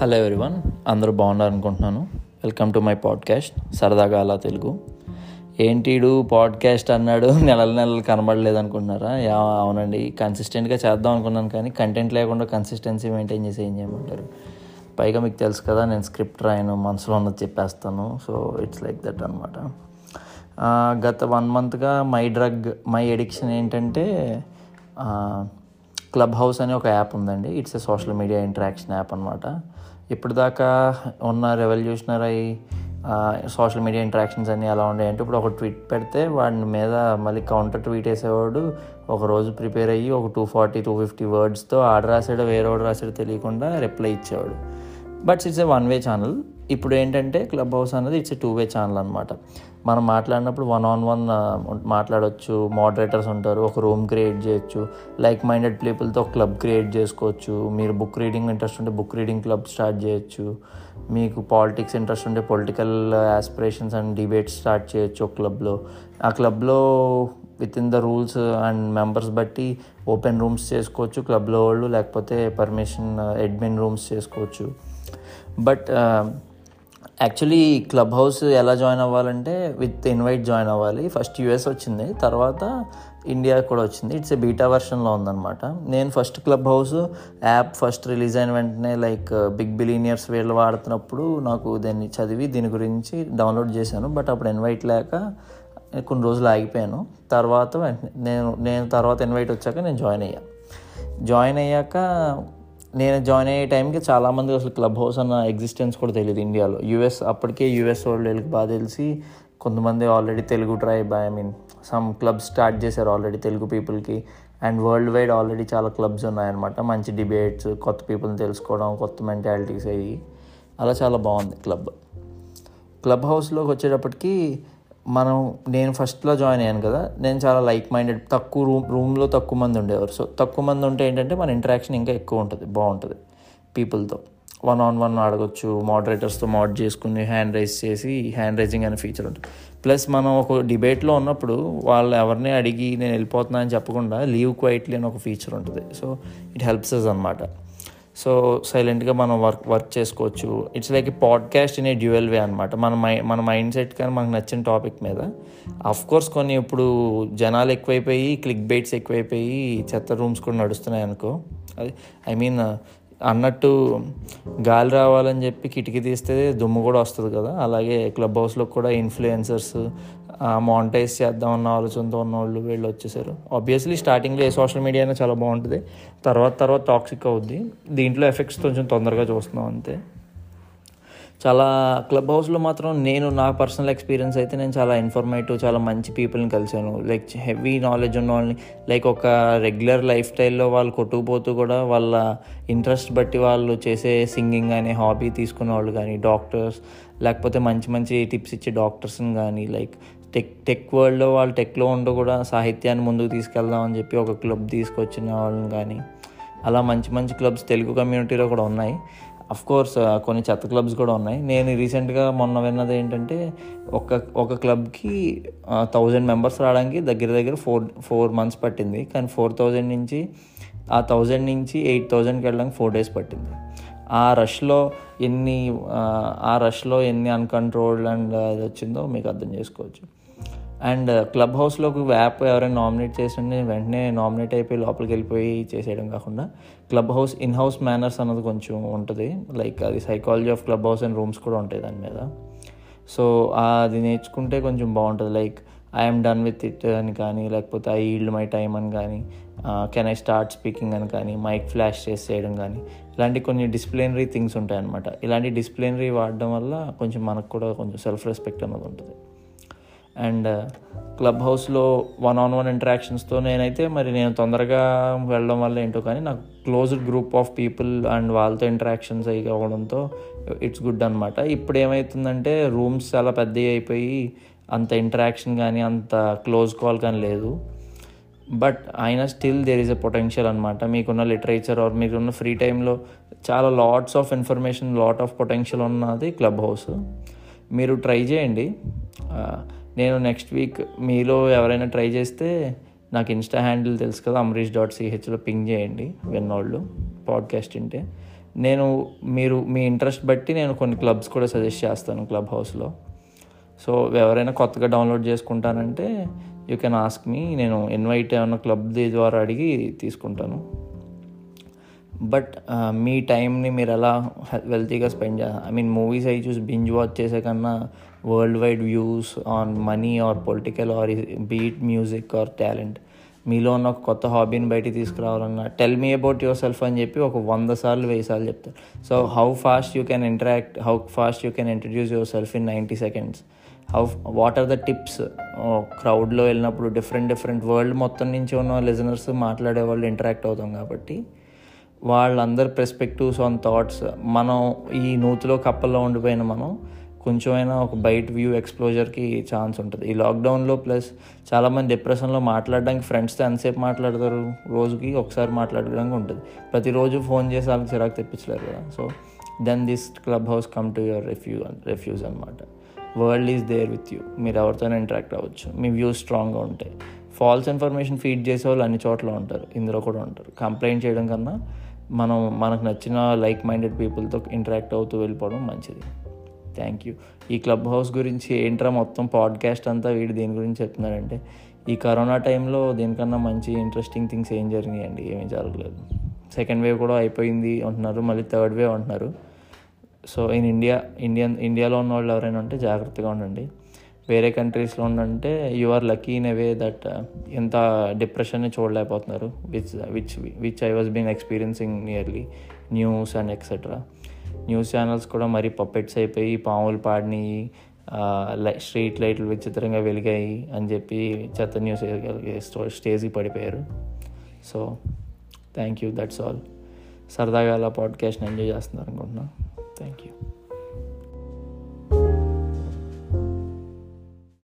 Hello everyone అందరూ బాగున్నారు అనుకుంటున్నాను. వెల్కమ్ టు మై పాడ్కాస్ట్ సరదాగా అలా తెలుగు. ఏంటిడు పాడ్కాస్ట్ అన్నాడు నెలల నెలలు కనబడలేదు అనుకుంటున్నారా? యా అవునండి కన్సిస్టెంట్గా చేద్దాం అనుకున్నాను కానీ కంటెంట్ లేకుండా కన్సిస్టెన్సీ మెయింటైన్ చేసి ఏం చేయమంటారు? పైగా మీకు తెలుసు కదా నేను స్క్రిప్ట్ రాయను మనసులో ఉన్నది చెప్పేస్తాను. సో ఇట్స్ లైక్ దట్ అనమాట గత వన్ మంత్గా మై డ్రగ్ మై ఎడిక్షన్ ఏంటంటే క్లబ్ హౌస్ అనే ఒక యాప్ ఉందండి. It's a social media interaction app అనమాట ఇప్పటిదాకా ఉన్న రెవల్యూషనర్ అయ్యి సోషల్ మీడియా ఇంటరాక్షన్స్ అన్నీ ఎలా అంటే ఇప్పుడు ఒక ట్వీట్ పెడితే వాడి మీద మళ్ళీ కౌంటర్ ట్వీట్ వేసేవాడు. ఒక రోజు ప్రిపేర్ అయ్యి ఒక టూ ఫార్టీ టూ ఫిఫ్టీ వర్డ్స్తో ఆడ రాసాడో వేరే వాడు రాసాడో తెలియకుండా రిప్లై ఇచ్చేవాడు. But it's a one way channel. ఇప్పుడు ఏంటంటే క్లబ్ హౌస్ అనేది ఇట్స్ టూ వే ఛానల్ అనమాట మనం మాట్లాడినప్పుడు వన్ ఆన్ వన్ మాట్లాడవచ్చు మోడరేటర్స్ ఉంటారు ఒక రూమ్ క్రియేట్ చేయొచ్చు లైక్ మైండెడ్ పీపుల్తో ఒక క్లబ్ క్రియేట్ చేసుకోవచ్చు మీరు బుక్ రీడింగ్ ఇంట్రెస్ట్ ఉంటే బుక్ రీడింగ్ క్లబ్ స్టార్ట్ చేయొచ్చు మీకు పాలిటిక్స్ ఇంట్రెస్ట్ ఉంటే political aspirations and debates start చేయొచ్చు ఒక క్లబ్లో ఆ క్లబ్లో with in the rules and members బట్టి ఓపెన్ రూమ్స్ చేసుకోవచ్చు క్లబ్లో వాళ్ళు లేకపోతే పర్మిషన్ అడ్మిన్ రూమ్స్ చేసుకోవచ్చు. బట్ యాక్చువల్లీ క్లబ్ హౌస్ ఎలా జాయిన్ అవ్వాలంటే విత్ ఇన్వైట్ జాయిన్ అవ్వాలి. ఫస్ట్ యూఎస్ వచ్చింది తర్వాత ఇండియా కూడా వచ్చింది. ఇట్స్ ఏ బీటా వర్షన్లో ఉందన్నమాట. నేను first club house app first release అయిన వెంటనే లైక్ బిగ్ బిలీనియర్స్ వీళ్ళు వాడుతున్నప్పుడు నాకు దీన్ని చదివి దీని గురించి డౌన్లోడ్ చేశాను. బట్ అప్పుడు ఇన్వైట్ లేక కొన్ని రోజులు ఆగిపోయాను. తర్వాత నేను నేను తర్వాత ఇన్వైట్ వచ్చాక నేను జాయిన్ అయ్యాను జాయిన్ అయ్యాక నేను జాయిన్ అయ్యే టైంకి చాలామంది అసలు క్లబ్ హౌస్ అన్న ఎగ్జిస్టెన్స్ కూడా తెలియదు ఇండియాలో. యూఎస్ అప్పటికే యూఎస్ వాళ్ళు వీళ్ళకి బాగా తెలిసి కొంతమంది already Telugu tribe I mean some clubs start చేశారు ఆల్రెడీ తెలుగు పీపుల్కి అండ్ వరల్డ్ వైడ్ ఆల్రెడీ చాలా క్లబ్స్ ఉన్నాయన్నమాట. మంచి డిబేట్స్ కొత్త పీపుల్ని తెలుసుకోవడం కొత్త మెంటాలిటీస్ అయ్యి. అలా చాలా బాగుంది క్లబ్. క్లబ్ హౌస్లోకి వచ్చేటప్పటికి మనం నేను ఫస్ట్లో జాయిన్ అయ్యాను కదా నేను చాలా లైక్ మైండెడ్ తక్కువ రూమ్ రూమ్లో తక్కువ మంది ఉండేవారు. సో తక్కువ మంది ఉంటే ఏంటంటే మన ఇంటరాక్షన్ ఇంకా ఎక్కువ ఉంటుంది బాగుంటుంది పీపుల్తో వన్ ఆన్ వన్ అడగొచ్చు మోడరేటర్స్తో మోడ్ చేసుకుని హ్యాండ్ రైజ్ చేసి హ్యాండ్ రైజింగ్ అనే ఫీచర్ ఉంటుంది. ప్లస్ మనం ఒక డిబేట్లో ఉన్నప్పుడు వాళ్ళు ఎవరిని అడిగి నేను వెళ్ళిపోతున్నా అని చెప్పకుండా లీవ్ క్వైట్లీ అని ఒక ఫీచర్ ఉంటుంది. సో ఇట్ హెల్ప్స్ అస్ అనమాట సో సైలెంట్గా మనం వర్క్ వర్క్ చేసుకోవచ్చు. It's like podcast in a dual way అనమాట మన మై మన మైండ్ సెట్ కానీ మనకు నచ్చిన టాపిక్ మీద. అఫ్ కోర్స్ కొన్ని ఇప్పుడు జనాలు ఎక్కువైపోయి క్లిక్ బైట్స్ ఎక్కువైపోయి చెత్త రూమ్స్ కూడా నడుస్తున్నాయి అనుకో. అది ఐ మీన్ అన్నట్టు గాలి రావాలని చెప్పి కిటికీ తీస్తే దుమ్ము కూడా వస్తుంది కదా. అలాగే క్లబ్ హౌస్లో కూడా ఇన్ఫ్లుయెన్సర్స్ మానిటైజ్ చేద్దామన్న ఆలోచనతో ఉన్న వాళ్ళు వీళ్ళు వచ్చేసారు ఆబ్వియస్లీ స్టార్టింగ్లో ఏ సోషల్ మీడియా అయినా చాలా బాగుంటుంది. తర్వాత తర్వాత టాక్సిక్ అవుద్ది. దీంట్లో ఎఫెక్ట్స్ కొంచెం తొందరగా చూస్తున్నాం అంతే. చాలా క్లబ్ హౌస్లో మాత్రం నేను నా పర్సనల్ ఎక్స్పీరియన్స్ అయితే నేను చాలా ఇన్ఫర్మేటివ్ చాలా మంచి పీపుల్ని కలిశాను. లైక్ హెవీ నాలెడ్జ్ ఉన్న వాళ్ళని లైక్ ఒక రెగ్యులర్ లైఫ్ స్టైల్లో వాళ్ళు కొట్టుకుపోతూ కూడా వాళ్ళ ఇంట్రెస్ట్ బట్టి వాళ్ళు చేసే సింగింగ్ అనే హాబీ తీసుకున్న వాళ్ళు కానీ డాక్టర్స్ లేకపోతే మంచి మంచి టిప్స్ ఇచ్చే డాక్టర్స్ని కానీ లైక్ టెక్ టెక్ వరల్డ్లో వాళ్ళు టెక్లో ఉంటూ కూడా సాహిత్యాన్ని ముందుకు తీసుకెళ్దామని చెప్పి ఒక క్లబ్ తీసుకొచ్చిన వాళ్ళని కానీ అలా మంచి మంచి క్లబ్స్ తెలుగు కమ్యూనిటీలో కూడా ఉన్నాయి. అఫ్ కోర్స్ కొన్ని చెత్త క్లబ్స్ కూడా ఉన్నాయి. నేను రీసెంట్గా మొన్న విన్నది ఏంటంటే ఒక ఒక క్లబ్కి థౌజండ్ మెంబర్స్ రావడానికి దగ్గర దగ్గర ఫోర్ ఫోర్ మంత్స్ పట్టింది. కానీ ఫోర్ థౌజండ్ నుంచి ఆ థౌజండ్ నుంచి ఎయిట్ థౌజండ్కి వెళ్ళడానికి ఫోర్ డేస్ పట్టింది. ఆ రష్లో ఎన్ని ఆ రష్లో ఎన్ని అన్కంట్రోల్డ్ అండ్ అది వచ్చిందో మీకు అర్థం చేసుకోవచ్చు. అండ్ క్లబ్ హౌస్లోకి యాప్ ఎవరైనా నామినేట్ చేస్తుంటే వెంటనే నామినేట్ అయిపోయి లోపలికి వెళ్ళిపోయి చేసేయడం కాకుండా club house in house manners అన్నది కొంచెం ఉంటుంది. లైక్ అది psychology of club house and rooms కూడా ఉంటాయి దాని మీద. సో అది నేర్చుకుంటే కొంచెం బాగుంటుంది. Like I'm done with it అని కానీ లేకపోతే ఐ ఈల్డ్ మై టైమ్ అని కానీ కెన్ ఐ స్టార్ట్ స్పీకింగ్ అని కానీ మైక్ ఫ్లాష్ చేసి చేయడం కానీ ఇలాంటి కొన్ని డిసిప్లినరీ థింగ్స్ ఉంటాయన్నమాట. ఇలాంటి డిసిప్లినరీ వాడడం వల్ల కొంచెం మనకు కూడా కొంచెం సెల్ఫ్ రెస్పెక్ట్ అన్నది ఉంటుంది. అండ్ uh, క్లబ్ హౌస్లో వన్ ఆన్ వన్ ఇంటరాక్షన్స్తో నేనైతే మరి నేను తొందరగా వెళ్ళడం వల్ల ఏంటో కానీ నాకు closed group of people and వాళ్ళతో ఇంటరాక్షన్స్ అయ్యి అవ్వడంతో ఇట్స్ గుడ్ అనమాట ఇప్పుడు ఏమవుతుందంటే రూమ్స్ చాలా పెద్దవి అయిపోయి అంత ఇంటరాక్షన్ కానీ అంత క్లోజ్ కాల్ కానీ లేదు. బట్ అయినా still there is a potential అనమాట మీకున్న లిటరేచర్ ఆర్ మీకున్న ఫ్రీ టైంలో చాలా lots of information lot of potential ఉన్నది క్లబ్ హౌస్ మీరు ట్రై చేయండి. Uh, నేను నెక్స్ట్ వీక్ మీలో ఎవరైనా ట్రై చేస్తే నాకు ఇన్స్టా హ్యాండిల్ తెలుసు కదా అమరీష్ డాట్ సిహెచ్లో పింగ్ చేయండి విన్నోళ్ళు పాడ్కాస్ట్ ఉంటే నేను మీరు మీ ఇంట్రెస్ట్ బట్టి నేను కొన్ని క్లబ్స్ కూడా సజెస్ట్ చేస్తాను క్లబ్ హౌస్లో సో ఎవరైనా కొత్తగా డౌన్లోడ్ చేసుకుంటానంటే యూ కెన్ ఆస్క్ మీ నేను ఇన్వైట్ ఏమైనా క్లబ్ ద్వారా అడిగి తీసుకుంటాను. బట్ మీ టైంని మీరు ఎలా వెల్తీగా స్పెండ్ చేయాలి ఐ మీన్ మూవీస్ అవి చూసి బింజ్ వాచ్ చేసే కన్నా world wide views on money or political or beat music or talent మీలో ఉన్న ఒక కొత్త హాబీని బయటికి తీసుకురావాలన్నా tell me about yourself అని చెప్పి ఒక వంద సార్లు వెయ్యి సార్లు చెప్తారు. So how fast you can interact how fast you can introduce yourself in ninety seconds how what are the tips క్రౌడ్లో వెళ్ళినప్పుడు డిఫరెంట్ డిఫరెంట్ వరల్డ్ మొత్తం నుంచి ఉన్న లిజనర్స్ మాట్లాడే వాళ్ళు ఇంటరాక్ట్ అవుతాం కాబట్టి వాళ్ళందరి పెర్స్పెక్టివ్స్ ఆన్ థాట్స్ మనం ఈ నూతిలో కప్పల్లో ఉండిపోయిన మనం కొంచెమైనా ఒక బయట వ్యూ ఎక్స్ప్లోజర్కి ఛాన్స్ ఉంటుంది. ఈ లాక్డౌన్లో ప్లస్ చాలామంది డిప్రెషన్లో మాట్లాడడానికి ఫ్రెండ్స్తో ఎంతసేపు మాట్లాడతారు? రోజుకి ఒకసారి మాట్లాడడానికి ఉంటుంది. ప్రతిరోజు ఫోన్ చేసి వాళ్ళకి చిరాకు తెప్పించలేరు కదా. So then this club house come to your refu refuge అనమాట world is there with you మీరు ఎవరితోనే ఇంటరాక్ట్ అవ్వచ్చు. మీ వ్యూస్ స్ట్రాంగ్గా ఉంటాయి. ఫాల్స్ ఇన్ఫర్మేషన్ ఫీడ్ చేసే వాళ్ళు అన్ని చోట్ల ఉంటారు. ఇందులో కూడా ఉంటారు. కంప్లైంట్ చేయడం కన్నా మనం మనకు నచ్చిన లైక్ మైండెడ్ పీపుల్తో ఇంటరాక్ట్ అవుతూ వెళ్ళిపోవడం మంచిది. థ్యాంక్ యూ ఈ క్లబ్ హౌస్ గురించి ఏంట్రా మొత్తం పాడ్కాస్ట్ అంతా వీడు దీని గురించి చెప్తున్నాడంటే ఈ కరోనా టైంలో దీనికన్నా మంచి ఇంట్రెస్టింగ్ థింగ్స్ ఏం జరిగినాయండి? ఏమీ జరగలేదు. సెకండ్ వేవ్ కూడా అయిపోయింది అంటున్నారు మళ్ళీ థర్డ్ వేవ్ అంటున్నారు. సో ఇన్ ఇండియా ఇండియన్ ఇండియాలో ఉన్న వాళ్ళు ఎవరైనా ఉంటే జాగ్రత్తగా ఉండండి. వేరే కంట్రీస్లో ఉండంటే you are lucky in a way that ఎంత డిప్రెషన్ని చూడలేకపోతున్నారు. Which which which I was been experiencing nearly news and etcetera news channels కూడా మరీ పప్పెట్స్ అయిపోయి పాములు పాడినాయి స్ట్రీట్ లైట్లు విచిత్రంగా వెలిగాయి అని చెప్పి చెత్త న్యూస్ స్టేజ్కి పడిపోయారు. So thank you that's all సరదాగా అలా పాడ్కాస్ట్ని ఎంజాయ్ చేస్తున్నారు అనుకుంటున్నా. Thank you